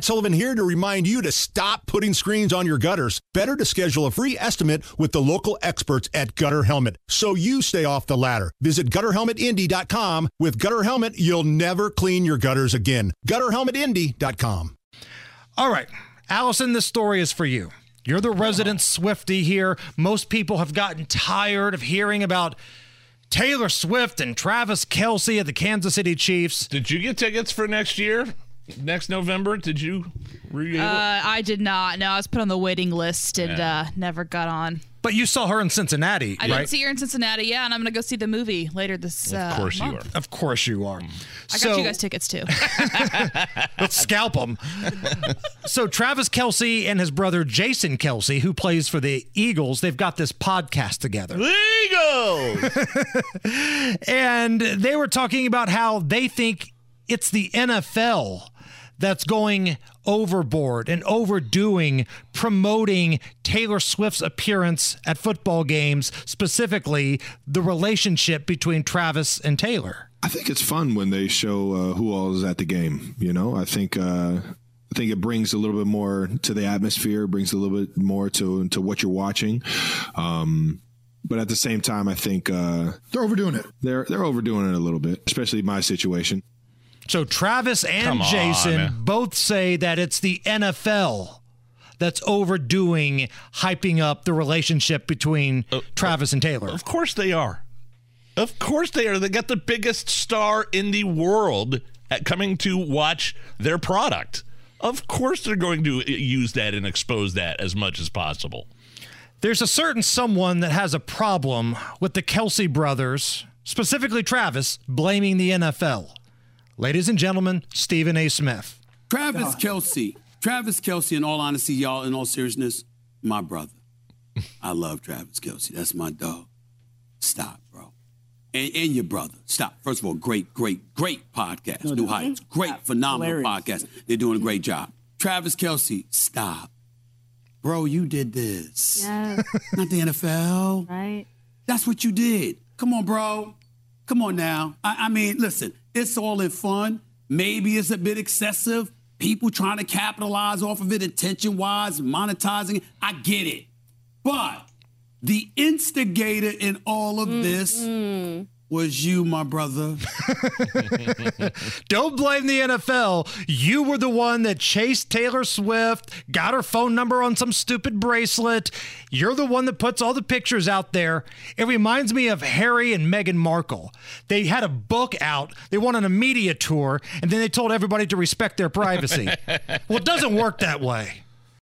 Matt Sullivan here to remind you to stop putting screens on your gutters. Better to schedule a free estimate with the local experts at Gutter Helmet so you stay off the ladder. Visit gutterhelmetindy.com. With Gutter Helmet, you'll never clean your gutters again. Gutterhelmetindy.com. All right. Allison, this story is for you. You're the resident Swiftie here. Most people have gotten tired of hearing about Taylor Swift and Travis Kelce at the Kansas City Chiefs. Did you get tickets for next year? Next November? Did you? Were you able? Uh, I did not. No, I was put on the waiting list and Yeah. uh, never got on. But you saw her in Cincinnati, I right? did see her in Cincinnati, yeah, and I'm gonna go see the movie later this. Uh, of course you month. are. Of course you are. I got you guys tickets too. Let's scalp them. so Travis Kelce and his brother Jason Kelce, who plays for the Eagles, they've got this podcast together. Eagles. And they were talking about how they think it's the NFL that's going overboard and overdoing promoting Taylor Swift's appearance at football games, specifically the relationship between Travis and Taylor. I think it's fun when they show uh, who all is at the game. You know, I think uh, I think it brings a little bit more to the atmosphere, brings a little bit more to to what you're watching. Um, but at the same time, I think uh, They're overdoing it. they're they're overdoing it a little bit, especially my situation. So Travis and Come on. Jason both say that it's the NFL that's overdoing hyping up the relationship between uh, uh, Travis and Taylor. Of course they are. Of course they are. They got the biggest star in the world at coming to watch their product. Of course they're going to use that and expose that as much as possible. There's a certain someone that has a problem with the Kelce brothers, specifically Travis, blaming the NFL. Ladies and gentlemen, Stephen A. Smith. Travis Kelce. Travis Kelce, in all honesty, y'all, in all seriousness, my brother. I love Travis Kelce. That's my dog. Stop, bro. And, and your brother. Stop. First of all, great, great, great podcast. New Heights. Great, phenomenal podcast. They're doing a great job. Travis Kelce, stop. Bro, you did this. Yes, Not the NFL. right. That's what you did. Come on, bro. Come on now. I, I mean, listen, it's all in fun. Maybe it's a bit excessive. People trying to capitalize off of it attention wise, monetizing. I get it. But the instigator in all of this was you, my brother. Don't blame the NFL. You were the one that chased Taylor Swift, got her phone number on some stupid bracelet. You're the one that puts all the pictures out there. It reminds me of Harry and Meghan Markle. They had a book out, they went on a media tour, and then they told everybody to respect their privacy. well, it doesn't work that way.